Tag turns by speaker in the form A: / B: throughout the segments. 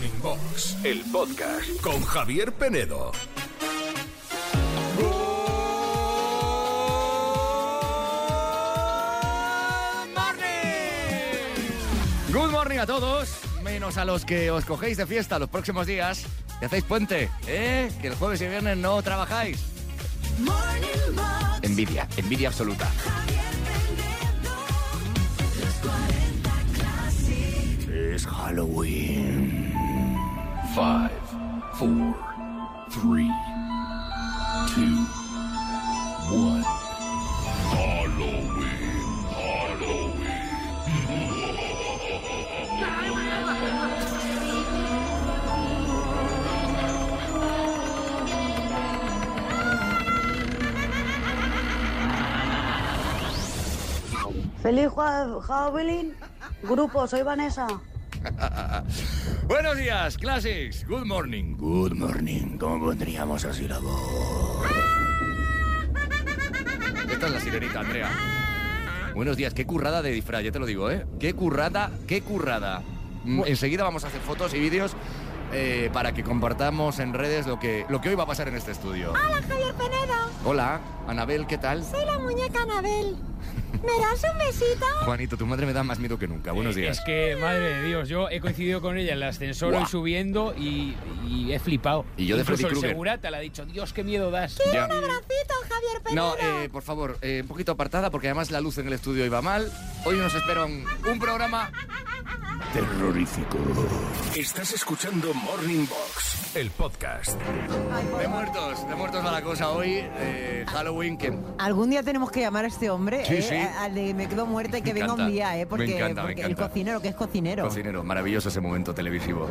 A: Morning Box, el podcast con Javier Penedo.
B: Good morning a todos, menos a los que os cogéis de fiesta los próximos días y hacéis puente, ¿eh? Que el jueves y viernes no trabajáis.
C: Morning Box,
B: Envidia, envidia absoluta.
C: Javier Penedo, los 40 Classic.
B: Es Halloween. Five, four, three, two, one.
D: Feliz Halloween. Grupo, soy Vanessa.
B: Buenos días, Classics. Good morning. Good morning. ¿Cómo pondríamos así la voz? Esta es la sirenita, Andrea. Buenos días, qué currada de disfraz, ya te lo digo, ¿eh? Qué currada, qué currada. Mm, Enseguida vamos a hacer fotos y vídeos eh, para que compartamos en redes lo que, lo que hoy va a pasar en este estudio.
E: Hola Javier Penedo,
B: Hola, Anabel, ¿qué tal?
E: soy la muñeca Anabel. ¿Me das un besito?
B: Juanito, tu madre me da más miedo que nunca. Buenos días.
F: Es que, madre de Dios, yo he coincidido con ella en el ascensor hoy subiendo y, y he flipado.
B: Y yo de
F: Incluso
B: Freddy
F: el segurata le ha dicho, Dios, qué miedo das.
B: Ya.
E: Un abracito, Javier Penedo.
B: No, eh, por favor, eh, un poquito apartada porque además la luz en el estudio iba mal. Hoy nos espera un, un programa terrorífico.
A: Estás escuchando Morning Box, el podcast.
B: De muertos, de muertos va la cosa hoy. eh, Halloween que...
G: Algún día tenemos que llamar a este hombre,
B: Sí,
G: eh,
B: sí.
G: al de Me quedo muerta y que
B: Me
G: venga
B: encanta.
G: un día, ¿eh?
B: Me
G: Porque,
B: encanta, me
G: porque
B: encanta.
G: el cocinero, que es cocinero.
B: Cocinero, maravilloso ese momento televisivo.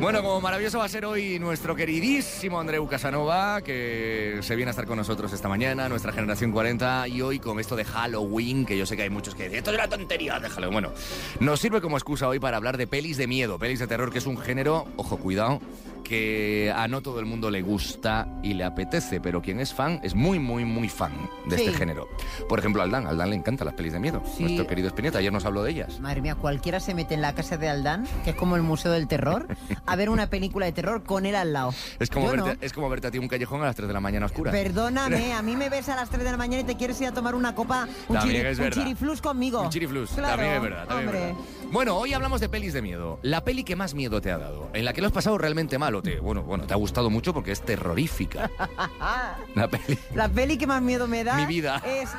B: Bueno, como maravilloso va a ser hoy nuestro queridísimo Andreu Casanova, que se viene a estar con nosotros esta mañana, nuestra generación 40, y hoy con esto de Halloween, que yo sé que hay muchos que dicen, esto es una tontería, déjalo. Bueno, nos sirve como excusa hoy para hablar de pelis de miedo, pelis de terror, que es un género, ojo, cuidado, que a no todo el mundo le gusta y le apetece, pero quien es fan es muy, muy, muy fan de
G: Sí.
B: este género. Por ejemplo, Aldán, Aldán le encantan las pelis de miedo.
G: Sí.
B: Nuestro querido Espineta, ayer nos habló de ellas.
G: Madre mía, cualquiera se mete en la casa de Aldán, que es como el Museo del Terror, a ver una película de terror con él al lado.
B: Es como,
G: Yo
B: verte,
G: no.
B: es como verte a ti un callejón a las 3 de la mañana oscura.
G: Perdóname, a mí me ves a las 3 de la mañana y te quieres ir a tomar una copa, un, chiri-
B: es
G: un chiriflus conmigo.
B: Un chiriflus,
G: Claro,
B: también es verdad. también es verdad. Bueno, hoy hablamos de pelis de miedo. La peli que más miedo te ha dado, en la que lo has pasado realmente mal o te, bueno, bueno, te ha gustado mucho porque es terrorífica. La peli.
G: La peli que más miedo me da
B: Mi vida.
G: es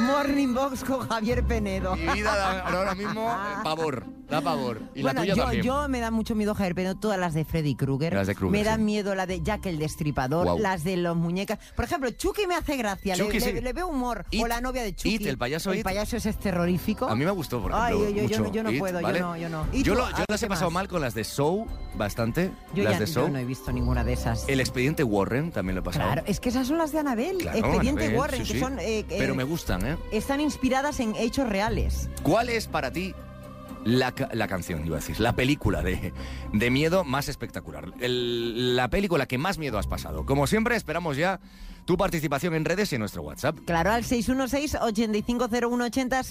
G: Morning Box con Javier Penedo.
B: Mi vida da ahora mismo eh, pavor, da pavor. Y
G: bueno,
B: la tuya
G: yo,
B: también.
G: yo me da mucho miedo Javier Penedo, todas las de Freddy Krueger.
B: Las de Krueger,
G: Me dan
B: sí.
G: miedo la de Jack el Destripador, las de los muñecas. Por ejemplo, Chucky me hace gracia, le-
B: Chucky,
G: le,
B: sí.
G: le veo humor.
B: It,
G: o la novia de Chucky.
B: It, el payaso
G: El
B: It.
G: payaso ese es terrorífico.
B: A mí me gustó, por
G: Ay,
B: ejemplo.
G: yo- yo- yo
B: mucho.
G: no- yo no puedo, yo no, yo no. ¿Y
B: Yo, lo- yo las he
G: ¿qué
B: pasado mal con las de Show, bastante.
G: Yo
B: las
G: ya
B: de
G: yo
B: Show.
G: no he visto ninguna de esas.
B: El expediente Warren también lo he pasado.
G: Claro, es que esas son las de Anabel,
B: Claro,
G: Expediente Warren,
B: sí,
G: que son... eh, eh,
B: Pero me gustan, ¿eh?
G: Están inspiradas en hechos reales.
B: ¿Cuál es para ti la, la canción, iba a decir, la película de, de miedo más espectacular? El- la película que más miedo has pasado. Como siempre, esperamos ya tu participación en redes y en nuestro WhatsApp.
G: Claro, al 616-850180,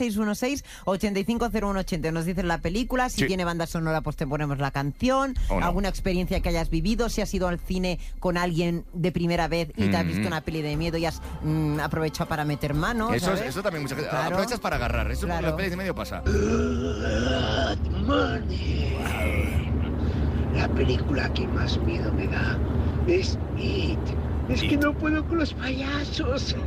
G: 616-850180. Nos dices la película, si
B: Sí.
G: tiene banda sonora, pues te ponemos la canción,
B: no.
G: alguna experiencia que hayas vivido, si has ido al cine con alguien de primera vez y te has
B: Mm.
G: visto una peli de miedo y has mm, aprovechado para meter mano.
B: eso, eso también mucha gente.
G: Claro.
B: Aprovechas para agarrar. Eso
G: Claro.
B: las pelis de medio pasa.
H: La película que más miedo me da es It. Es que no puedo con los payasos.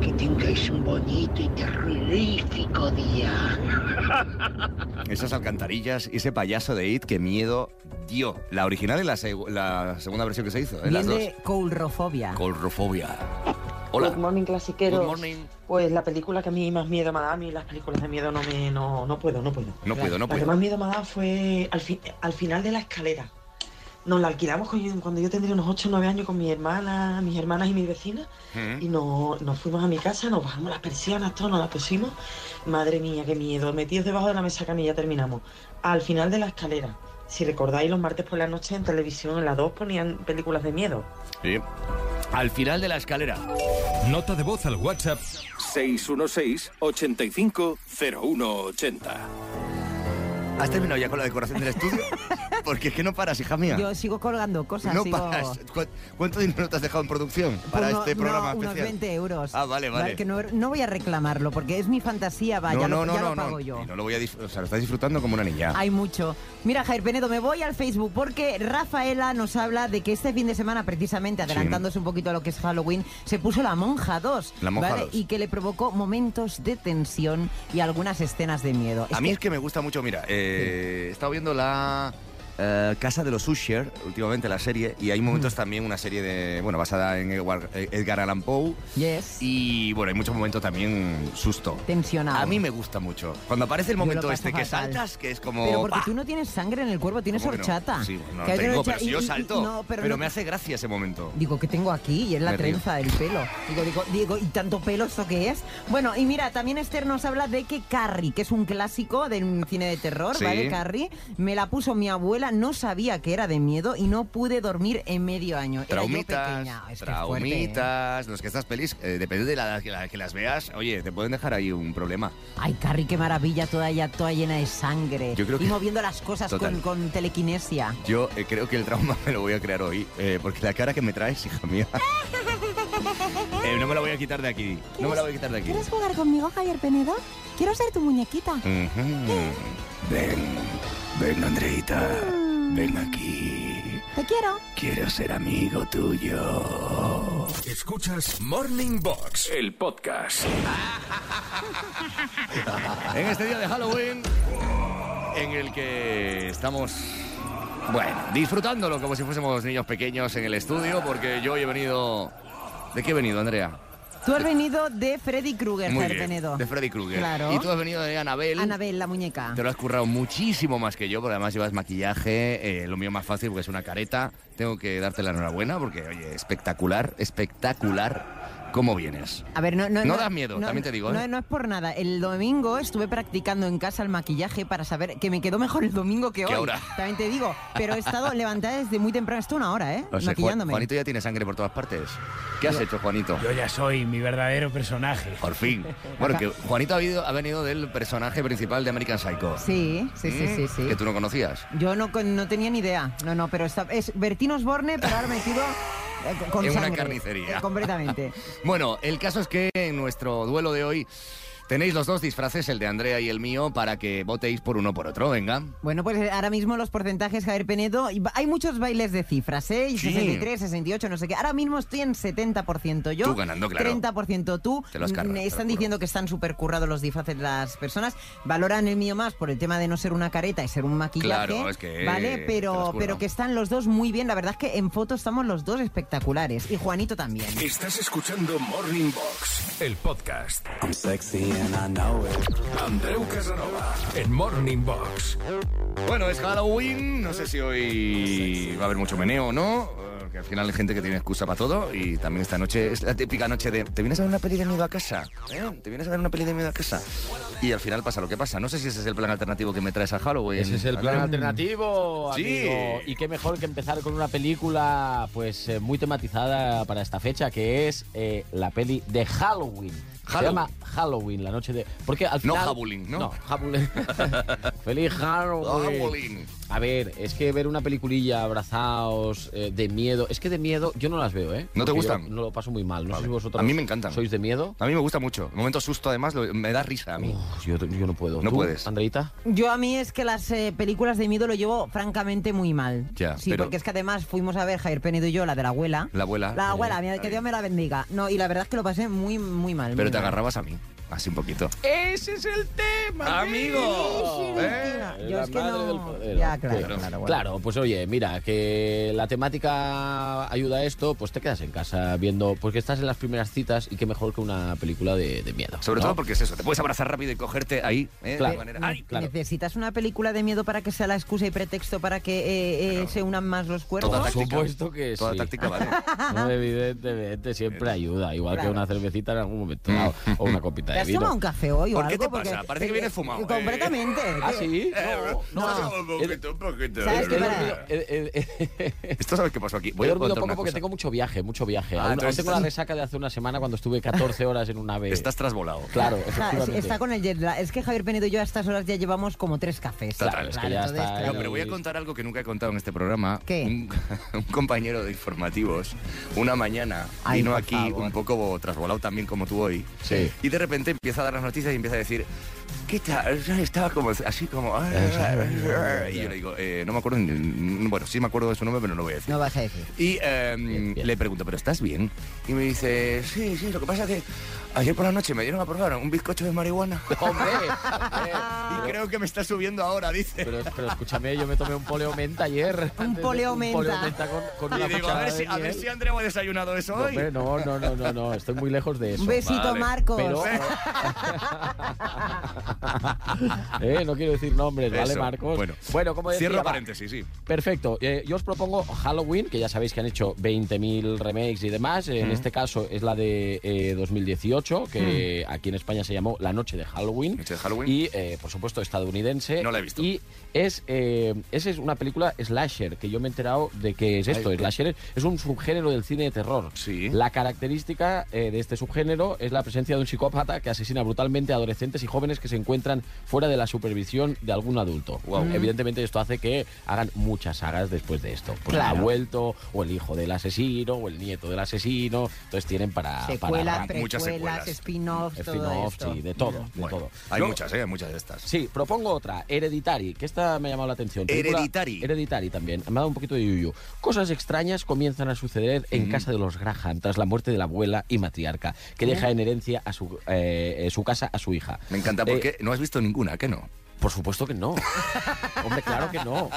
H: que tengáis un bonito y terrorífico día.
B: Esas alcantarillas, ese payaso de It, que miedo dio. La original y la, seg- la segunda versión que se hizo. ¿eh? Las dos.
G: Viene coulrofobia.
B: Colrofobia. Hola.
I: Good morning, clasiqueros.
B: Good morning.
I: Pues la película que a mí más miedo me da, a mí las películas de miedo no me no, no puedo, no puedo.
B: No puedo, no
I: La que
B: puedo.
I: más miedo me da fue al, fi- al final de la escalera. Nos la alquilamos con- cuando yo tendría unos 8 o 9 años con mi hermana, mis hermanas y mis vecinas.
B: Mm.
I: Y nos, nos fuimos a mi casa, nos bajamos las persianas, todo, nos las pusimos. Madre mía, qué miedo. Metidos debajo de la mesa canilla terminamos. Al final de la escalera. Si recordáis, los martes por la noche en televisión, en la 2 ponían películas de miedo.
B: Sí. Al final de la escalera.
A: Nota de voz al WhatsApp 616 85 0180.
B: ¿Has terminado ya con la decoración del estudio? Porque es que no paras, hija mía.
G: Yo sigo colgando cosas.
B: no
G: sigo...
B: paras. ¿Cu- ¿Cuánto dinero te has dejado en producción para
G: Uno-
B: este programa
G: no, unos
B: especial?
G: 20 euros.
B: Ah, vale, vale.
G: Que no, no voy a reclamarlo porque es mi fantasía, va,
B: no, no,
G: lo,
B: no,
G: ya
B: no,
G: lo pago
B: no.
G: yo.
B: Y no lo voy a disfrutar, o sea, lo estás disfrutando como una niña.
G: Hay mucho. Mira, Jair Penedo, me voy al Facebook porque Rafaela nos habla de que este fin de semana, precisamente, adelantándose un poquito a lo que es Halloween, se puso la Monja 2.
B: La Monja
G: ¿vale?
B: 2.
G: Y que le provocó momentos de tensión y algunas escenas de miedo.
B: A mí es que me gusta mucho, mira, eh, he estado viendo la eh, Casa de los Usher, últimamente la serie, y hay
G: Mm.
B: momentos también, una serie de, bueno, basada en Edward- eh, Edgar Allan Poe,
G: Yes.
B: y bueno, hay muchos momentos también susto.
G: Tensionado.
B: A mí me gusta mucho. Cuando aparece el momento este que
G: fatal.
B: saltas, que es como...
G: Pero porque
B: ¡pah!
G: tú no tienes sangre en el cuerpo, tienes
B: ¿Cómo que no?
G: horchata.
B: Sí, no
G: Que
B: tengo, pero si
G: y-
B: yo
G: y-
B: salto.
G: no,
B: pero
G: no-
B: me hace gracia ese momento.
G: Digo, ¿qué tengo aquí? Y es la
B: Me río.
G: trenza del pelo. Digo, digo, digo, ¿y tanto pelo esto qué es? Bueno, y mira, también Esther nos habla de que Carrie, que es un clásico del cine de terror,
B: Sí.
G: ¿vale? Carrie, me la puso mi abuela, no sabía que era de miedo y no pude dormir en medio año. Era yo
B: Traumitas,
G: pequeña. Es que es fuerte, ¿eh?
B: traumitas, los que estas pelis, eh, depende de la que, la que las veas, oye, te pueden dejar ahí un problema.
G: Ay, Carrie, qué maravilla, toda ella, toda llena de sangre.
B: Yo creo
G: y
B: que-
G: moviendo las cosas con, con telequinesia.
B: Yo eh, creo que el trauma me lo voy a crear hoy, eh, porque la cara que me traes, hija mía. Eh, no me la voy a quitar de aquí. No me la voy a quitar de aquí.
E: ¿Quieres jugar conmigo, Javier Penedo? Quiero ser tu muñequita.
B: Ujú. Ven, ven, Andreita. Ven aquí.
E: Te quiero.
B: Quiero ser amigo tuyo.
A: Escuchas Morning Box, el podcast.
B: En este día de Halloween, en el que estamos, bueno, disfrutándolo como si fuésemos niños pequeños en el estudio, porque yo hoy he venido... ¿De qué he venido, Andrea?
G: Tú has venido de Freddy Krueger,
B: Muy bien,
G: Penedo.
B: de Freddy Krueger.
G: Claro.
B: Y tú has venido de Annabelle.
G: Anabel, la muñeca.
B: Te lo has currado muchísimo más que yo, porque además llevas maquillaje, eh, lo mío más fácil porque es una careta. Tengo que darte la enhorabuena porque, oye, espectacular, espectacular cómo vienes.
G: A ver, no, no,
B: No das miedo, también te digo,
G: No,
B: ¿eh?
G: no es por nada. El domingo estuve practicando en casa el maquillaje para saber que me quedó mejor el domingo que hoy.
B: ahora.
G: También te digo. Pero he estado levantada desde muy temprano, esto una hora, ¿eh?
B: O sea,
G: Maquillándome.
B: Juanito ya tiene sangre por todas partes. ¿Qué has hecho, Juanito?
F: Yo ya soy mi verdadero personaje.
B: Por fin. Bueno, que Juanito ha, venido del personaje principal de American Psycho.
G: Sí, sí, sí, sí, sí.
B: Que tú no conocías.
G: Yo no, no tenía ni idea. No, no, pero está, es Bertín Osborne, pero ahora metido eh, con-
B: En una carnicería.
G: Eh, completamente.
B: Bueno, el caso es que en nuestro duelo de hoy tenéis los dos disfraces, el de Andrea y el mío, para que votéis por uno o por otro. Venga.
G: Bueno, pues eh, ahora mismo los porcentajes, Javier Penedo, hay muchos bailes de cifras, ¿eh? Y
B: Sí.
G: 63, 68, no sé qué. Ahora mismo estoy en 70% yo.
B: Tú ganando, claro.
G: 30% tú.
B: Te lo has cargado,
G: Me
B: te lo
G: están diciendo que están súper currados los disfraces de las personas. Valoran el mío más por el tema de no ser una careta y ser un maquillaje.
B: Claro, es que
G: ¿Vale? Pero, pero que están los dos muy bien. La verdad es que en fotos estamos los dos espectaculares. Y Juanito también.
A: Estás escuchando Morning Box, el podcast. Andreu Casanova, en Morning Box.
B: Bueno, es Halloween. No sé si hoy va a haber mucho meneo o no. Que al final hay gente que tiene excusa para todo. Y también esta noche es la típica noche de. ¿Te vienes a ver una peli de miedo a casa? ¿Eh? ¿Te vienes a ver una peli de miedo a casa? Y al final pasa lo que pasa. No sé si ese es el plan alternativo que me traes a Halloween.
J: Ese es el plan alternativo,
B: Sí.
J: Y qué mejor que empezar con una película pues eh, muy tematizada para esta fecha, que es eh, la peli de Halloween. Se llama Halloween, la noche de... Porque al
B: No
J: final...
B: Halloween, ¿no?
J: No, Halloween. Feliz Halloween.
B: Halloween.
J: A ver, es que ver una peliculilla abrazados, eh, de miedo... Es que de miedo yo no las veo, ¿eh?
B: ¿No te
J: Porque
B: gustan?
J: yo No lo paso muy mal. No sé si vosotros
B: A mí me encantan.
J: sois de miedo.
B: A mí me gusta mucho. El momento susto, además, lo- me da risa a mí.
J: Uf, yo, yo no puedo.
B: No
J: ¿Tú,
B: puedes.
J: Andreita?
G: Yo a mí es que las eh, películas de miedo lo llevo francamente muy mal.
B: Ya,
G: sí,
B: pero-
G: porque es que además fuimos a ver Jair Penedo y yo, la de la abuela.
B: La abuela.
G: La abuela, mira, que. Dios me la bendiga. No, y la verdad es que lo pasé muy, muy mal.
B: Pero
G: muy
B: te
G: mal.
B: agarrabas a mí. Así un poquito.
J: Ese es el tema.
B: Amigo. ¿eh?
G: Yo
J: La
G: es que
J: madre
G: no-
J: del poder.
G: Ya, claro,
J: Sí.
G: claro, bueno.
J: Claro, pues oye, mira, que la temática ayuda a esto, pues te quedas en casa viendo, porque estás en las primeras citas y qué mejor que una película de, de miedo.
B: Sobre
J: ¿no?
B: todo porque es eso. Te puedes abrazar rápido y cogerte ahí. ¿eh?
J: Claro.
B: De manera-
G: Ne-
B: ¡Ay!
J: claro.
G: ¿Necesitas una película de miedo para que sea la excusa y pretexto para que eh, eh, se unan más los cuerpos?
B: Toda
J: Por
B: táctica.
J: supuesto que
B: Toda
J: sí.
B: táctica vale.
J: No, evidentemente siempre ayuda, igual
G: Claro.
J: que una cervecita en algún momento o una copita
G: ¿Te has
J: vino.
G: tomado un café hoy o
B: ¿Por qué
G: algo?
B: te pasa?
G: Porque-
B: Parece que vienes fumado, ¿eh?
G: Completamente.
J: ¿Ah, sí?
B: Eh,
J: no.
B: Un poquito, un poquito.
G: ¿Sabes qué para-
J: eh, eh, eh,
B: Esto sabes qué pasó aquí. Voy
J: he
B: a
J: dormido
B: contar
J: poco
B: una
J: porque
B: cosa.
J: tengo mucho viaje, mucho viaje.
B: Ah,
J: aún, aún
B: entonces
J: tengo la
B: estás-
J: resaca de hace una semana cuando estuve 14 horas en un ave.
B: Estás trasvolado.
J: Claro,
G: Está,
J: efectivamente.
G: está con el jet lag. Es que Javier Penedo y yo a estas horas ya llevamos como tres cafés.
B: Claro, es
J: que ya
G: entonces,
J: está
G: claro.
B: No, pero voy a contar algo que nunca he contado en este programa.
G: ¿Qué?
B: Un, un compañero de informativos, una mañana,
G: Ay,
B: vino
G: por
B: aquí
G: favor.
B: un poco trasvolado también como tú hoy.
J: Sí.
B: Y de repente empieza a dar las noticias y empieza a decir, ¿qué tal? Estaba como así como... "Ah, Y yo le digo, eh, no me acuerdo, bueno, sí me acuerdo de su nombre, pero no lo voy a decir.
G: No vas a decir.
B: Y eh,
J: Bien, bien.
B: le pregunto, ¿pero estás bien? Y me dice, sí, sí, lo que pasa es que ayer por la noche me dieron a probar un bizcocho de marihuana.
J: ¡Hombre! hombre,
B: Y creo que me está subiendo ahora, dice.
J: Pero, pero escúchame, yo me tomé un poleo menta ayer.
G: Un poleo menta.
J: Un poleo menta con, con una
B: digo, a ver, si, a ver
J: miel.
B: si Andrea ha desayunado eso
J: No,
B: hoy.
J: hombre, no, no, no, no, no, estoy muy lejos de eso.
G: Un besito,
B: Vale.
G: Marcos.
J: Pero, eh, no quiero decir nombres, ¿vale, Marcos?
B: bueno.
J: bueno como decía,
B: Cierro paréntesis, sí.
J: Perfecto. Eh, yo os propongo Halloween, que ya sabéis que han hecho 20.000 remakes y demás. En este caso es la de eh, 2018, que aquí en España se llamó La Noche de Halloween.
B: Noche de Halloween.
J: Y, eh, por supuesto, estadounidense.
B: No la he visto.
J: Y es, eh, esa es una película slasher, que yo me he enterado de que es esto.
B: Ay,
J: slasher es un subgénero del cine de terror.
B: Sí.
J: La característica eh, de este subgénero es la presencia de un psicópata que asesina brutalmente a adolescentes y jóvenes que se encuentran fuera de la supervisión de algún adulto.
B: Wow.
J: Evidentemente esto hace que hagan muchas sagas después de esto. Pues
G: Claro.
J: ha vuelto, o el hijo del asesino, o el nieto del asesino. Entonces tienen para...
G: Secuelas,
J: para
B: muchas
G: precuelas,
B: secuelas.
G: spin-offs, todo
J: spin-offs,
G: esto.
J: sí, de todo, de
B: Bueno,
J: todo.
B: hay
J: Luego-
B: muchas, ¿eh? Hay muchas de estas.
J: Sí, propongo otra, Hereditary, que esta me ha llamado la atención. Película-
B: Hereditary.
J: Hereditary también, me ha dado un poquito de yuyu. Cosas extrañas comienzan a suceder en casa de los Graham tras la muerte de la abuela y matriarca, que deja en herencia a su, eh, eh, su casa a su hija.
B: Me encanta
J: Eh,
B: porque no has visto ninguna, ¿qué no?
J: por supuesto que no. Hombre, claro que no.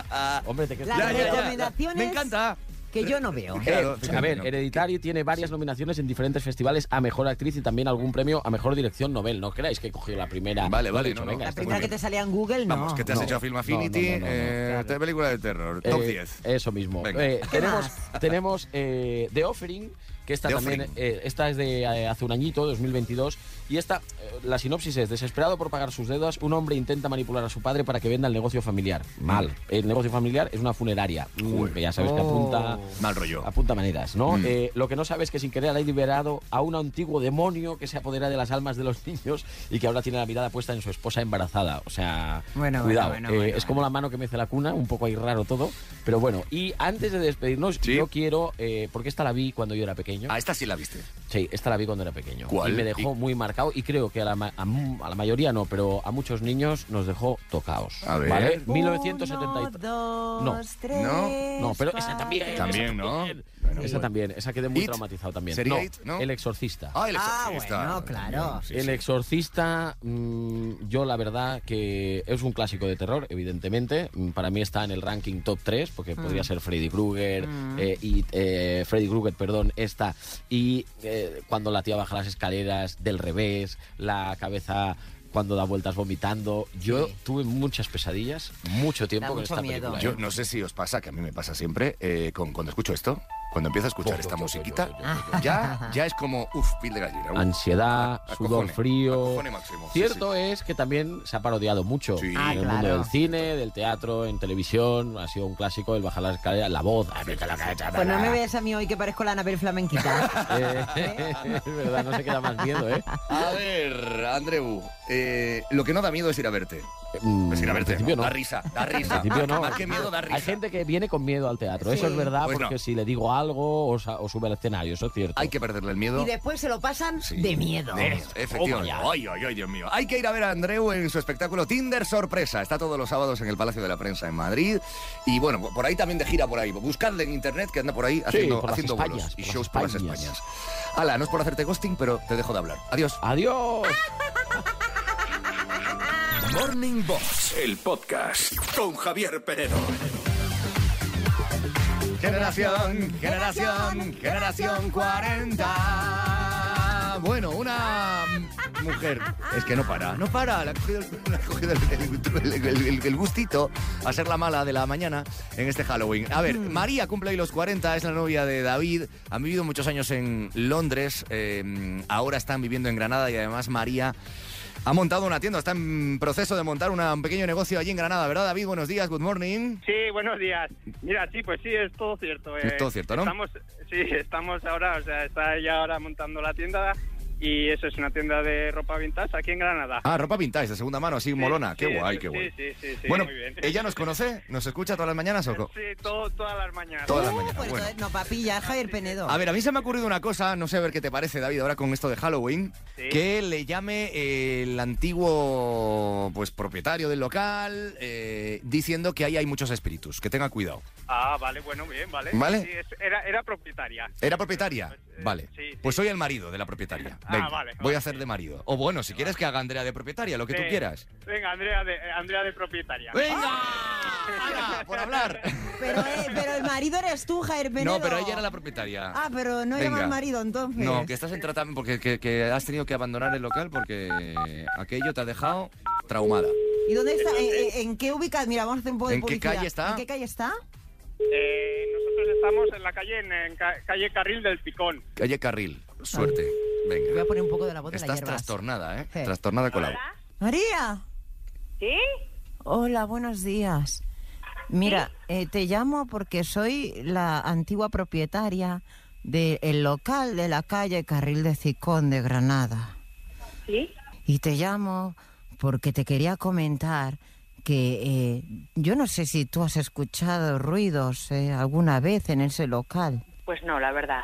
J: Hombre, te
G: Las
B: Ya, ya, ya.
G: recomendaciones
B: Me encanta.
G: Que yo no veo.
B: Claro,
J: Eh, a ver,
B: no.
J: Hereditary tiene varias nominaciones en diferentes festivales a mejor actriz y también algún premio a mejor dirección novel. No creáis que he cogido la primera.
B: Vale, vale,
J: dicho,
B: no, no.
J: venga,
G: La primera que te salía en Google, no.
B: Vamos, que te has
J: no.
B: hecho Film
J: No,
B: Affinity,
J: no, no, no, no,
B: eh,
G: claro.
B: película de terror, top
J: Eh,
B: 10.
J: Eso mismo. Eh,
G: ¿Qué
J: tenemos eh, The Offering, que esta
B: The
J: también eh, esta es de eh, hace un añito, 2022, y esta eh, la sinopsis es desesperado por pagar sus deudas, un hombre intenta manipular a su padre para que venda el negocio familiar. Mal. El negocio familiar es una funeraria. Mm, que ya sabes que apunta
B: Mal rollo.
J: apunta maneras, ¿no?
B: Mm.
J: Eh, lo que no sabes es que sin querer ha liberado a un antiguo demonio que se apodera de las almas de los niños y que ahora tiene la mirada puesta en su esposa embarazada. O sea,
G: Bueno,
J: cuidado.
G: bueno,
J: Eh,
G: bueno,
J: es como la mano que mece la cuna, un poco ahí raro todo. Pero bueno, y antes de despedirnos,
B: Sí.
J: yo quiero, eh, porque esta la vi cuando yo era pequeño.
B: Ah, esta sí la viste.
J: Sí, esta la vi cuando era pequeño.
B: ¿Cuál?
J: Y me dejó
B: Y-
J: muy marcado y creo que a la, ma- a, a la mayoría no, pero a muchos niños nos dejó tocaos.
B: A ver.
J: ¿Vale?
G: Uno,
J: 1973.
G: dos,
J: No,
G: tres,
B: no,
J: No, pero esa también.
B: También,
J: esa
B: ¿no? Bueno,
J: esa
B: bueno.
J: también, esa quedé muy
B: It,
J: traumatizado también.
B: sería
J: no,
B: It, ¿no?
J: El exorcista.
B: Ah, el
G: Ah,
B: exorcista.
G: bueno, claro.
B: Sí,
J: el
B: sí.
J: exorcista, mm, yo la verdad que es un clásico de terror, evidentemente. Mm, Para mí está en el ranking top 3, porque podría ser Freddy Krueger, eh, y eh, Freddy Krueger, perdón, esta. Y eh, cuando la tía baja las escaleras del revés, la cabeza cuando da vueltas vomitando. Yo
G: Sí.
J: tuve muchas pesadillas, mucho tiempo
G: Da
J: con
G: mucho
J: esta
G: miedo.
J: película.
B: Yo
J: ¿eh?
B: no sé si os pasa, que a mí me pasa siempre, eh, con, cuando escucho esto, cuando empiezo a escuchar esta musiquita, ya, ya es como, uff, piel de gallina. uf.
J: Ansiedad,
B: A-
J: sudor
B: acojone,
J: frío.
B: acojone máximo, sí,
J: Cierto es que también se ha parodiado mucho
B: Sí.
J: en
G: Ah,
J: el
G: claro.
J: mundo del cine, del teatro, en televisión. Ha sido un clásico el bajar las escaleras, la voz.
G: Pues no me veas a mí hoy que parezco la Anabel flamenquita.
J: Eh, es verdad, no se queda más miedo, ¿eh?
B: A ver, Andreu, eh, lo que no da miedo es ir a verte.
J: Mm,
B: Es ir a
J: en
B: verte,
J: principio
B: ¿no?
J: no.
B: Da risa, da
J: En
B: risa.
J: principio no.
B: Más que miedo da risa.
J: Hay gente que viene con miedo al teatro, eso
G: Sí.
J: es verdad,
B: Pues
J: porque
B: no.
J: si le digo algo o, sa- o sube al escenario, eso es cierto.
B: Hay que perderle el miedo.
G: y después se lo pasan
B: Sí.
G: de miedo.
B: De miedo, Efectivamente.
J: Ya.
B: Ay, ay, ay, Dios mío. Hay que ir a ver a Andreu en su espectáculo Tinder Sorpresa. Está todos los sábados en el Palacio de la Prensa en Madrid. Y bueno, por ahí también de gira por ahí. Buscadle en internet que anda por ahí haciendo,
J: por las
B: haciendo
J: Españas,
B: vuelos y
J: por
B: shows por las
J: Españas.
B: Españas. Ala, no es por hacerte ghosting, pero te dejo de hablar. Adiós.
J: ¡Adiós!
A: Morning Box, el podcast con Javier Penedo.
B: Generación, generación, generación 40. Bueno, una mujer. Es que no para, no para. Le ha cogido, le ha cogido el, el- el- el- el gustito a ser la mala de la mañana en este Halloween. A ver, María cumple hoy los 40, es la novia de David. Han vivido muchos años en Londres. eh, ahora están viviendo en Granada y además María. Ha montado una tienda, está en proceso de montar una- un pequeño negocio allí en Granada, ¿verdad, David? Buenos días, good morning.
K: Sí, buenos días. Mira, sí, pues sí, es todo cierto. eh.
B: Es todo cierto, ¿no?
K: Estamos, sí, estamos ahora, o sea, está ella ahora montando la tienda y eso es una tienda de ropa vintage aquí en Granada.
B: Ah, ropa vintage, de segunda mano, así molona. Qué
K: sí,
B: guay,
K: sí,
B: qué guay.
K: Sí, sí, sí,
B: bueno,
K: muy bien.
B: ¿ella nos conoce? ¿Nos escucha todas las mañanas o
K: Sí, todo, todas las mañanas.
B: Todas las mañanas,
G: Pues
B: bueno.
G: no, papi, ya Javier Penedo.
B: A ver, a mí se me ha ocurrido una cosa, no sé a ver qué te parece, David, ahora con esto de Halloween,
K: Sí.
B: que le llame eh, el antiguo pues propietario del local eh, diciendo que ahí hay muchos espíritus, que tenga cuidado.
K: Ah, vale, bueno, bien, vale.
B: Vale.
K: Era, era propietaria.
B: ¿Era propietaria?
K: eh,
B: Vale.
K: sí, sí.
B: Pues soy el marido de la propietaria.
K: Ah,
B: Venga,
K: vale,
B: voy
K: vale,
B: a hacer de marido. O bueno, si quieres que haga Andrea de propietaria, lo que tú quieras.
K: Venga, Andrea de, Andrea de propietaria.
B: ¡Venga! ¡Hala, por hablar!
G: Pero, eh, pero el marido eres tú, Javier Penedo.
B: No, pero ella era la propietaria.
G: Ah, pero no
B: Venga.
G: llama al marido entonces.
B: No, que estás en tratamiento porque que, que has tenido que abandonar el local porque aquello te ha dejado traumada.
G: ¿Y dónde está? ¿En, en- en qué ubicas? Mira, vamos a hacer un poco de
B: ¿En qué calle está?
G: ¿En qué calle está?
K: Eh, nosotros estamos en la calle, en, en ca- calle Carril del Picón.
B: Calle Carril, suerte. Venga.
G: a poner un poco de la voz de la
B: Estás
G: hierbas.
B: trastornada, ¿eh?
G: Sí.
B: Trastornada con la
G: María.
E: ¿Sí?
G: Hola, buenos días. Mira, eh, te llamo porque soy la antigua propietaria del local de la calle Carril de Cicón de Granada.
E: ¿Sí?
G: Y te llamo porque te quería comentar que eh, yo no sé si tú has escuchado ruidos eh, alguna vez en ese local.
E: Pues no, la verdad.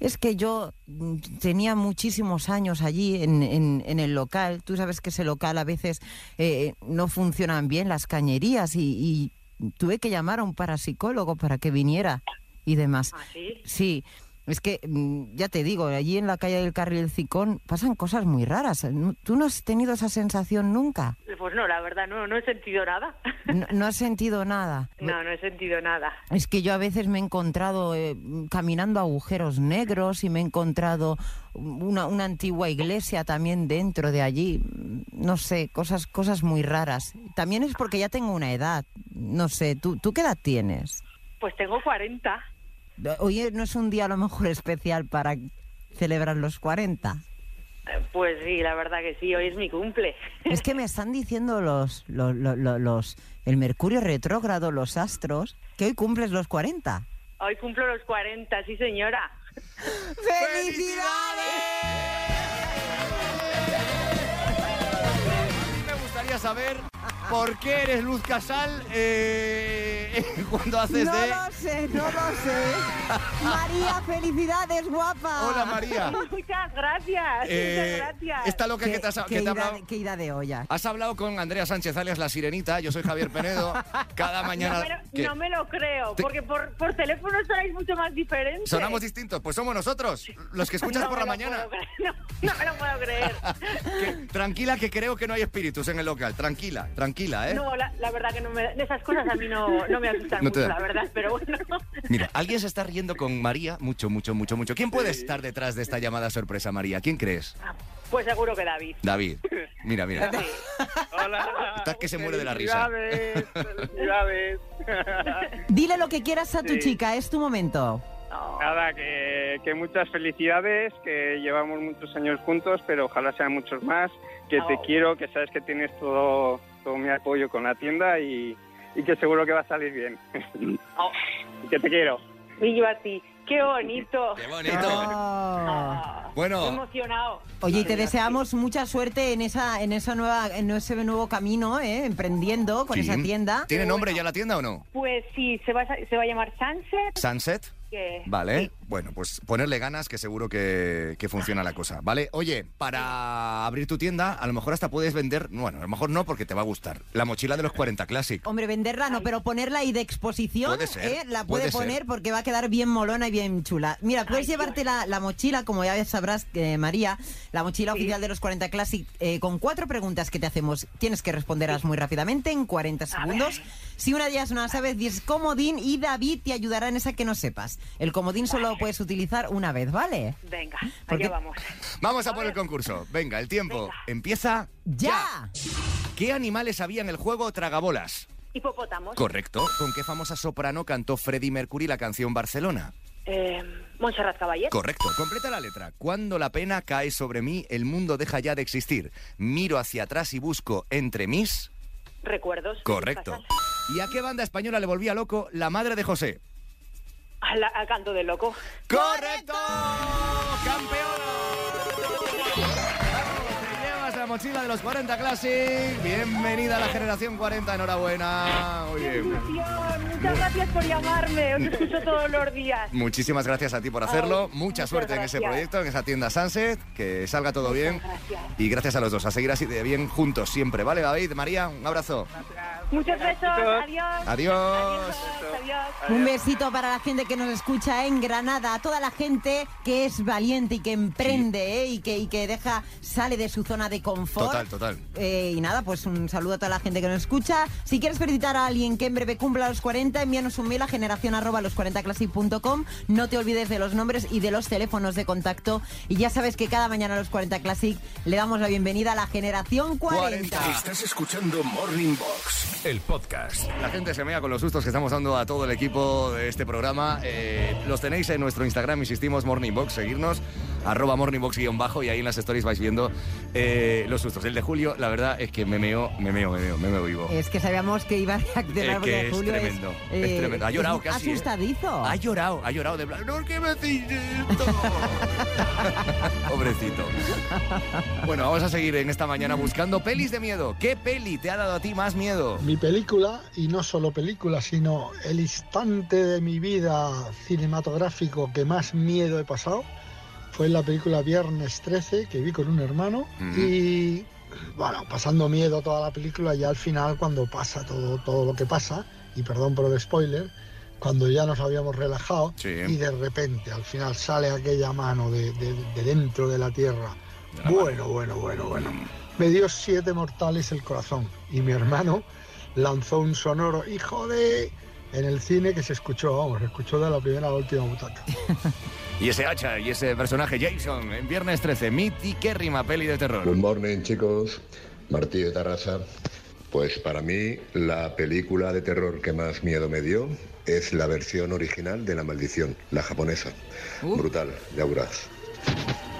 G: Es que yo mm, tenía muchísimos años allí en, en- en el local. Tú sabes que ese local a veces eh, no funcionan bien las cañerías y, y tuve que llamar a un parapsicólogo para que viniera y demás.
E: ¿Ah, sí?
G: Sí, es que mm, ya te digo, allí en la calle del Carril Cicón pasan cosas muy raras. ¿No- ¿Tú no has tenido esa sensación nunca?
E: Pues no, la verdad, no, no he sentido nada.
G: No, no has sentido nada.
E: No, no he sentido nada.
G: Es que yo a veces me he encontrado eh, caminando agujeros negros y me he encontrado una, una antigua iglesia también dentro de allí. No sé, cosas, cosas muy raras. También es porque ya tengo una edad. No sé, ¿tú, ¿tú qué edad tienes?
E: Pues tengo 40.
G: Oye, ¿no es un día a lo mejor especial para celebrar los 40?
E: Eh, Pues sí, la verdad que sí, hoy es mi cumple.
G: Es que me están diciendo los, los, los, los- los- el Mercurio retrógrado, los astros, que hoy cumples los 40.
E: Hoy cumplo los 40, sí señora.
B: Me gustaría saber por qué eres Luz Casal eh, cuando haces
G: no
B: de...
G: lo sé, no lo sé. María, felicidades, guapa.
B: Hola, María.
E: Muchas gracias,
B: Eh,
E: muchas gracias.
B: esta loca que te, has-
G: qué
B: que te ha
G: ida-
B: hablado...
G: qué ida de olla.
B: Has hablado con Andrea Sánchez, alias La Sirenita. Yo soy Javier Penedo. Cada
E: no,
B: mañana...
E: me lo,
B: ¿Qué?
E: no me lo creo,
B: Te-
E: porque por, por teléfono sonáis mucho más diferentes.
B: Sonamos distintos. Pues somos nosotros, los que escuchas
E: No
B: por
E: me
B: la
E: lo
B: mañana.
E: puedo creer, No, no me lo puedo creer.
B: Que- tranquila, que creo que no hay espíritus en el local. Tranquila, tranquila, ¿eh?
E: No, la, la verdad que no me, esas cosas a mí no, no me asustan
B: No te
E: mucho,
B: da-
E: la verdad, pero bueno.
B: Mira, alguien se está riendo con María. Mucho, mucho, mucho, mucho. ¿Quién puede estar detrás de esta llamada sorpresa, María? ¿Quién crees?
E: Pues seguro que David.
B: David. Mira, mira.
E: Sí.
K: Hola.
B: Estás que se muere de la risa.
K: Felicidades.
G: Dile lo que quieras a tu
K: Sí.
G: chica, es tu momento.
K: Nada, que, que muchas felicidades, que llevamos muchos años juntos, pero ojalá sean muchos más, que te
E: Oh.
K: quiero, que sabes que tienes todo, todo mi apoyo con la tienda y, y que seguro que va a salir bien.
E: Oh,
K: Y que te quiero.
E: y yo a ti. Qué bonito.
B: ¡Qué bonito!
E: Ah, Estoy
B: Bueno,
E: emocionado.
G: Oye, y te deseamos mucha suerte en esa, en esa nueva, en ese nuevo camino, ¿eh? emprendiendo con
B: sí.
G: esa tienda.
B: ¿Tiene nombre ya la tienda o no?
E: Pues sí, se va, a- se va a llamar Sunset.
B: Sunset.
E: Que,
B: Vale,
E: sí.
B: bueno, pues ponerle ganas que seguro que, que funciona la cosa, ¿vale? Oye, para abrir tu tienda, a lo mejor hasta puedes vender, bueno, a lo mejor no porque te va a gustar, la mochila de los 40 Classic.
G: Hombre, venderla no, pero ponerla ahí de exposición,
B: Puede ser,
G: ¿eh? la puede,
B: puede ser.
G: poner porque va a quedar bien molona y bien chula. Mira, puedes llevarte la, la mochila, como ya sabrás, eh, María, la mochila oficial de los 40 Classic, eh, con cuatro preguntas que te hacemos. Tienes que responderlas muy rápidamente, en 40 segundos. Si una de ellas no la sabes, dices comodín y David te ayudará en esa que no sepas. El comodín solo lo puedes utilizar una vez, ¿vale?
E: Venga,
G: Porque-
E: allá vamos.
B: Vamos a por el concurso. Venga, el tiempo empieza
G: ¡Ya!
B: ¿Qué animales había en el juego Tragabolas?
E: Hipopótamos.
B: Correcto. ¿Con qué famosa soprano cantó Freddie Mercury la canción Barcelona?
E: Eh,
L: Montserrat Caballé.
B: Correcto. Completa la letra. Cuando la pena cae sobre mí, el mundo deja ya de existir. Miro hacia atrás y busco entre mis...
L: Recuerdos.
B: Correcto. ¿Y a qué banda española le volvía loco la madre de José?
L: Al, al canto del loco.
B: ¡Correcto! Te llevas la mochila de los 40 Classic. Bienvenida a la generación 40. Enhorabuena. Muy bien.
L: Muchas gracias por llamarme. Os escucho todos los días.
B: Muchísimas gracias a ti por hacerlo.
L: Ay,
B: Mucha suerte en ese
L: gracias.
B: proyecto, en esa tienda Sunset. Que salga todo bien.
L: Gracias.
B: Y gracias a los dos. A seguir así de bien juntos siempre. ¿Vale, David? María, un abrazo.
L: Muchos besos. Adiós.
B: Adiós.
L: Adiós.
G: Un besito para la gente que nos escucha en Granada, a toda la gente que es valiente y que emprende ¿eh? y, que, y que deja, sale de su zona de confort.
B: Total, total.
G: Eh, y nada, pues un saludo a toda la gente que nos escucha. Si quieres felicitar a alguien que en breve cumpla los 40, envíanos un mail a generación arroba los 40classic.com. No te olvides de los nombres y de los teléfonos de contacto. Y ya sabes que cada mañana a los 40 Classic le damos la bienvenida a la generación 40.
A: Estás escuchando Morning Box, el podcast.
B: La gente se mea con los sustos que estamos dando a todo el equipo de este programa. Eh, los tenéis en nuestro Instagram, insistimos, Morningbox, seguirnos, arroba morningbox guion bajo y ahí en las stories vais viendo eh, los sustos. El de Julio, la verdad es que me meo, me meo, me meo, me meo vivo.
G: Es que sabíamos que iba a reaccionar
B: Es
G: porque
B: que es
G: Julio
B: tremendo,
G: es,
B: es tremendo. Ha llorado
G: es
B: casi, ¿eh?
G: Asustadizo.
B: Ha llorado, ha llorado de plan, no, ¿qué me hacéis esto? Pobrecito. Bueno, vamos a seguir en esta mañana buscando pelis de miedo. ¿Qué peli te ha dado a ti más miedo?
M: Mi película, y no solo película, sino el instante de mi vida cinematográfico que más miedo he pasado, fue en la película Viernes 13, que vi con un hermano, y bueno, pasando miedo toda la película, ya al final cuando pasa todo, todo lo que pasa, y perdón por el spoiler, cuando ya nos habíamos relajado y de repente al final sale aquella mano de, de- de dentro de la tierra. Bueno, bueno, bueno, bueno. Me dio siete mortales el corazón y mi hermano lanzó un sonoro hijo de en el cine que se escuchó, vamos, se escuchó de la primera a la última butaca.
B: Y ese hacha y ese personaje Jason en Viernes 13, mitiquérrima peli de terror.
N: Good morning, chicos. Martí de Tarrasa. Pues para mí, la película de terror que más miedo me dio es la versión original de La Maldición, la japonesa. Brutal, ya verás.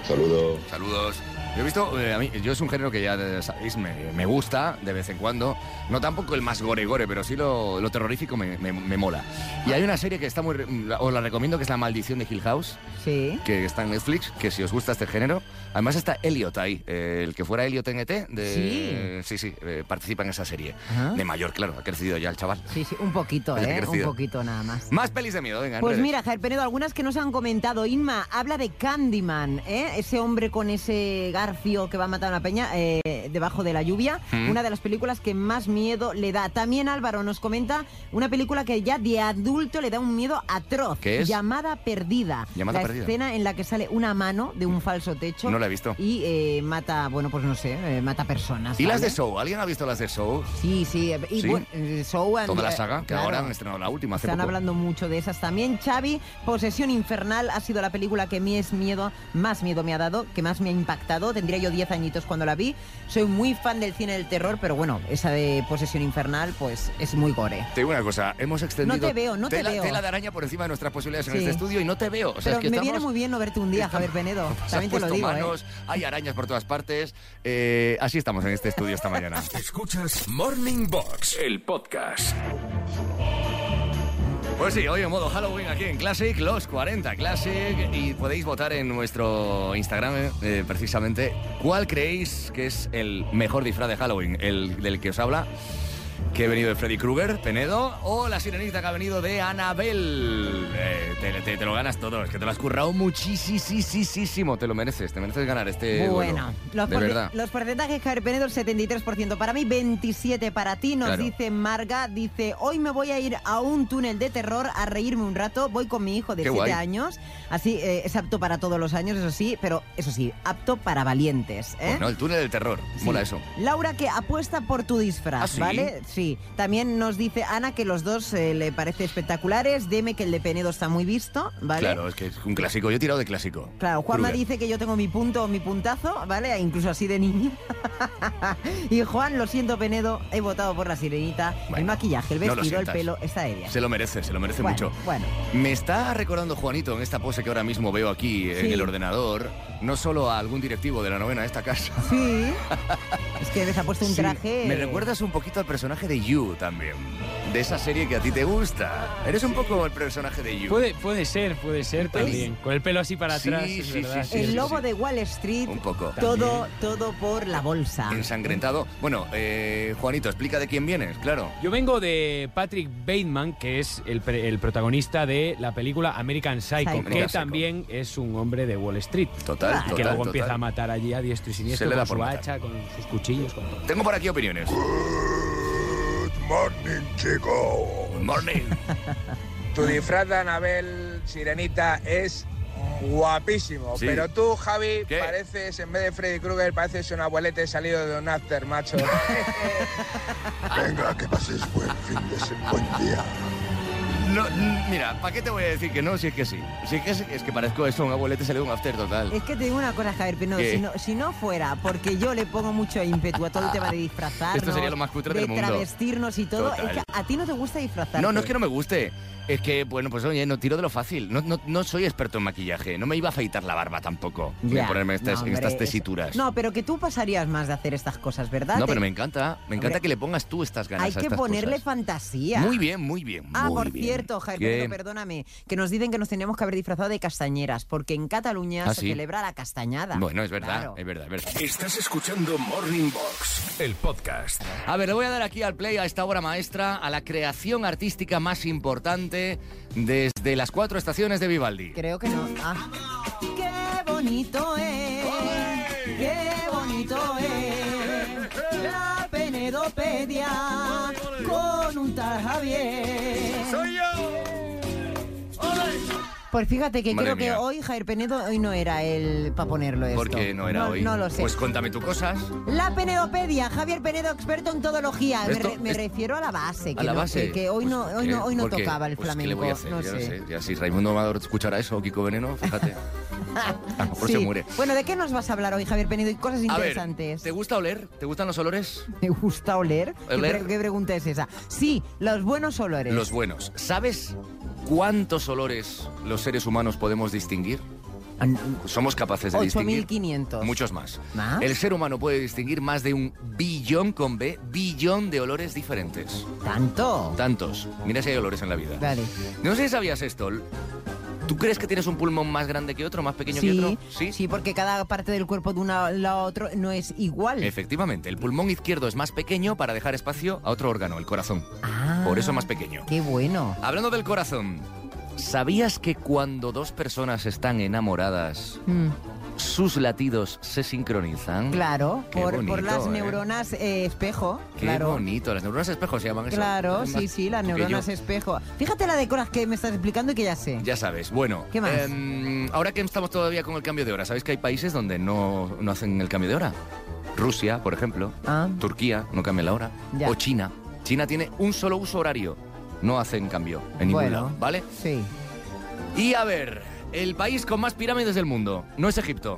N: Saludos.
B: Saludos. Yo he visto, eh, a mí, yo es un género que ya eh, sabéis, me, me gusta de vez en cuando. No tampoco el más gore gore, pero sí lo, lo terrorífico me, me- me mola. Y hay una serie que está muy, os la recomiendo que es La Maldición de Hill House.
G: Sí.
B: Que está en Netflix, que si os gusta este género. Además está Elliot ahí, eh, el que fuera Elliot en ET. De, sí, sí, eh, participa en esa serie.
G: Ajá.
B: De mayor, claro, ha crecido ya el chaval.
G: Sí, sí, un poquito, ¿eh? Un poquito nada más.
B: Más pelis de miedo, venga. en
G: Pues mira, Javier Penedo, algunas que nos han comentado. Inma habla de Candyman, ¿eh? ese hombre con ese garfio que va a matar a una peña eh, debajo de la lluvia.
B: Mm.
G: Una de las películas que más miedo le da. También Álvaro nos comenta una película que ya de adulto le da un miedo atroz.
B: ¿Qué es?
G: Llamada Perdida.
B: Llamada
G: la
B: Perdida.
G: escena en la que sale una mano de un falso techo.
B: No la he visto.
G: Y eh, mata, bueno, pues no sé, eh, mata personas.
B: ¿Y las de. Show? ¿Alguien ha visto las de Show?
G: Sí, sí. Y
B: ¿Sí?
G: bueno, Show and-
B: Toda la saga, que
G: claro.
B: ahora han estrenado la última hace
G: Están
B: poco.
G: hablando mucho de esas también. Xavi, Posesión Infernal ha sido la película que mi es miedo, más miedo me ha dado, que más me ha impactado. Tendría yo 10 añitos cuando la vi. Soy muy fan del cine del terror, pero bueno, esa de Posesión Infernal, pues es muy gore.
B: Te digo una cosa, hemos extendido
G: No te veo, no te
B: tela,
G: veo.
B: tela de araña por encima de nuestras posibilidades en este estudio y no te veo. O sea,
G: pero
B: es que
G: me
B: estamos-
G: viene muy bien no verte un día, Javier Penedo. También te lo digo, ¿eh?
B: manos, hay arañas por todas partes. Eh, así estamos en este estudio esta mañana.
A: Escuchas Morning Box, el podcast.
B: Pues sí, hoy en modo Halloween aquí en Classic, los 40 Classic, y podéis votar en nuestro Instagram eh, precisamente cuál creéis que es el mejor disfraz de Halloween, el del que os habla, que he venido de Freddy Krueger, Penedo, o la sirenita que ha venido de Annabelle. Eh, te, te- te lo ganas todo, es que te lo has currado muchísimo, te lo mereces, te mereces ganar este
G: Bueno, los,
B: de verdad.
G: los porcentajes, Javier Penedo, el 73%. Para mí, 27% para ti. Nos
B: Claro.
G: dice Marga, dice, hoy me voy a ir a un túnel de terror a reírme un rato. Voy con mi hijo de
B: Qué
G: 7
B: guay.
G: años. Así, eh, es apto para todos los años, eso sí, pero eso sí, apto para valientes. ¿eh?
B: Bueno, el túnel del terror, mola eso.
G: Laura que apuesta por tu disfraz,
B: ¿Ah, sí?
G: ¿vale? Sí, también nos dice Ana que los dos eh, le parece espectaculares. Deme que el de Penedo está muy visto, ¿vale?
B: Claro, es que es un clásico. Yo he tirado de clásico.
G: Claro, Juanma
B: Kruger.
G: dice que yo tengo mi punto, mi puntazo, ¿vale? Incluso así de niño. y Juan, lo siento, Penedo, he votado por la sirenita. el
B: Bueno,
G: maquillaje, el
B: no lo
G: vestido, el
B: sientas.
G: pelo, está aérea.
B: Se lo merece, se lo merece
G: Bueno,
B: mucho.
G: bueno.
B: Me está recordando Juanito en esta pose que ahora mismo veo aquí en
G: Sí.
B: el ordenador, no solo a algún directivo de la novena de esta casa.
G: Sí. es que les ha puesto un
B: Sí,
G: traje.
B: Me recuerdas un poquito al personaje de You también. De esa serie que a ti te gusta. Eres un poco el personaje de You.
F: Puede, puede ser, puede ser también. Con el pelo así para
B: Sí,
F: atrás, es
B: sí,
F: verdad.
B: sí, sí,
G: el lobo
B: sí.
G: de Wall Street.
B: Un poco.
G: Todo, todo por la bolsa.
B: Ensangrentado. Bueno, eh, Juanito, explica de quién vienes, claro.
F: Yo vengo de Patrick Bateman, que es el, pre- el protagonista de la película American Psycho,
B: Psycho.
F: que
B: American Psycho.
F: también es un hombre de Wall Street.
B: Total,
F: que
B: total,
F: luego
B: total.
F: empieza a matar allí a diestro y siniestro
B: Se le da
F: con
B: por
F: su
B: matar.
F: hacha, con sus cuchillos, con todo.
B: Tengo por aquí opiniones.
N: Morning, chico.
B: Good morning.
O: Tu disfraz de Anabel Sirenita es guapísimo.
B: Sí.
O: Pero tú, Javi,
B: ¿Qué?
O: pareces, en vez de Freddy Krueger, pareces un abuelete salido de un after, macho.
N: Venga, que pases buen fin de semana, buen día.
B: No, mira, ¿para qué te voy a decir que no si es que sí? Si es que, es, es que parezco eso, un abuelete salió un after total.
G: Es que te digo una cosa, Javier Pino, si no, si no fuera porque yo le pongo mucho ímpetu a todo el tema de disfrazarnos,
B: Esto sería lo más cutre
G: de
B: del mundo.
G: travestirnos y todo,
B: Total.
G: es que a ti no te gusta disfrazarte.
B: No, no es que no me guste. Es que, bueno, pues oye, no tiro de lo fácil. No, no, no soy experto en maquillaje. No me iba a afeitar la barba tampoco.
G: Ya,
B: a ponerme estas,
G: no,
B: en
G: hombre,
B: estas tesituras.
G: No, pero que tú pasarías más de hacer estas cosas, ¿verdad?
B: No, pero me encanta. Me encanta
G: Hombre,
B: que le pongas tú estas ganas
G: Hay
B: a
G: que
B: estas
G: ponerle
B: cosas.
G: fantasía.
B: Muy bien, muy bien.
G: Ah,
B: muy
G: por
B: bien.
G: cierto,
B: ¿Qué?
G: Pino, perdóname, que nos dicen que nos teníamos que haber disfrazado de castañeras, porque en Cataluña
B: Ah,
G: se
B: sí.
G: celebra la castañada.
B: Bueno, es verdad,
G: Claro.
B: es verdad, es verdad.
A: Estás escuchando Morning Box, el podcast.
B: A ver, le voy a dar aquí al play a esta obra maestra, a la creación artística más importante desde las cuatro estaciones de Vivaldi.
G: Creo que no. Ah. ¡Qué bonito es! ¡Qué bonito es! La penedopedia con un tal Javier.
B: ¡Soy yo!
G: Pues fíjate que
B: Madre
G: creo
B: mía.
G: que hoy Javier Penedo hoy no era el para ponerlo esto.
B: ¿Por qué no era hoy?
G: No lo sé.
B: Pues cuéntame tú cosas.
G: La penedopedia, Javier Penedo, experto en todología. Me, re- refiero a la base. Que
B: A la
G: no-
B: base.
G: Que, que hoy no, hoy no, hoy no
B: ¿Por qué?
G: tocaba el
B: Pues,
G: flamenco.
B: ¿Qué le voy a hacer?
G: No sé.
B: sé. Ya si Raimundo Amador escuchara eso, o Kiko Veneno, fíjate. a lo mejor
G: Sí.
B: se muere.
G: Bueno, ¿de qué nos vas a hablar hoy, Javier Penedo? Y cosas
B: A ver,
G: interesantes.
B: ¿te gusta oler? ¿Te gustan los olores?
G: ¿Me gusta oler? ¿Qué,
B: ¿Oler?
G: pre- qué pregunta es esa? Sí, los buenos olores.
B: Los buenos. ¿Sabes cuántos olores los seres humanos podemos distinguir? Somos capaces de distinguir
G: 8.500.
B: muchos más.
G: ¿Más?
B: El ser humano puede distinguir más de un billón con B, billón de olores diferentes.
G: ¿Tanto?
B: Tantos. Mira si hay olores en la vida. No sé si sabías esto. ¿Tú crees que tienes un pulmón más grande que otro, más pequeño que
G: Sí,
B: otro?
G: sí, porque cada parte del cuerpo de una a otro no es igual.
B: Efectivamente, el pulmón izquierdo es más pequeño para dejar espacio a otro órgano, el corazón.
G: Ah,
B: Por eso más pequeño.
G: Qué bueno.
B: Hablando del corazón, ¿sabías que cuando dos personas están enamoradas,
G: Mm,
B: sus latidos se sincronizan?
G: claro, por, las
B: ¿eh?
G: neuronas eh, espejo.
B: Qué
G: claro.
B: bonito. Las neuronas espejo se llaman eso.
G: Claro, sí, sí, las neuronas espejo. Fíjate la de que me estás explicando y que ya sé.
B: Ya sabes. Bueno,
G: ¿Qué más?
B: em, ahora que estamos todavía con el cambio de hora, ¿sabéis que hay países donde no, no hacen el cambio de hora? Rusia, por ejemplo.
G: Ah.
B: Turquía, no cambia la hora.
G: Ya.
B: O China. China tiene un solo uso horario. No hacen cambio en ningún
G: Bueno.
B: lado, ¿vale?
G: Sí.
B: Y a ver, el país con más pirámides del mundo. No es Egipto.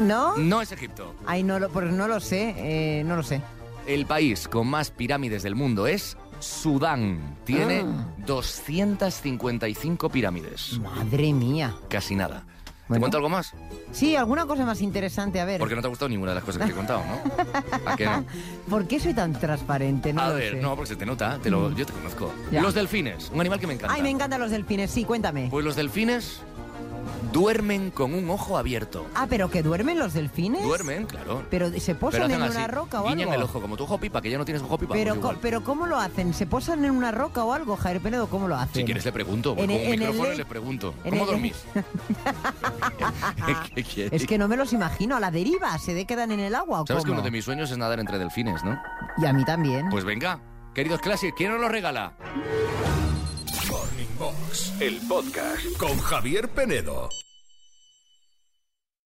G: ¿No?
B: No es Egipto.
G: Ay, no lo, pues no lo sé, eh, no lo sé.
B: El país con más pirámides del mundo es Sudán. Tiene
G: Ah.
B: 255 pirámides.
G: Madre mía.
B: Casi nada. ¿Te cuento algo más?
G: Sí, alguna cosa más interesante, a ver.
B: Porque no te ha gustado ninguna de las cosas que te he contado, ¿no? ¿A qué no?
G: ¿Por qué soy tan transparente? No
B: A ver,
G: sé.
B: no, porque se te nota, te lo, yo te conozco.
G: Ya.
B: Los delfines, un animal que me encanta.
G: Ay, me encantan los delfines, sí, cuéntame.
B: Pues los delfines duermen con un ojo abierto.
G: Ah, pero que duermen los delfines.
B: Duermen, claro.
G: Pero se posan en
B: así,
G: una roca o algo.
B: el ojo, como tu ojo pipa, que ya no tienes ojo pipa.
G: Pero,
B: pues
G: co- pero ¿cómo lo hacen? ¿Se posan en una roca o algo, Javier Penedo? ¿Cómo lo hacen?
B: Si quieres le pregunto,
G: En
B: con
G: el-
B: un
G: en el
B: micrófono
G: le-
B: le pregunto. ¿Cómo
G: el-
B: dormís?
G: Es que no me los imagino, a la deriva, se de quedan en el agua o
B: ¿Sabes que uno de mis sueños es nadar entre delfines, no?
G: Y a mí también.
B: Pues venga, queridos Classic, ¿quién nos lo regala?
A: El podcast con Javier Penedo.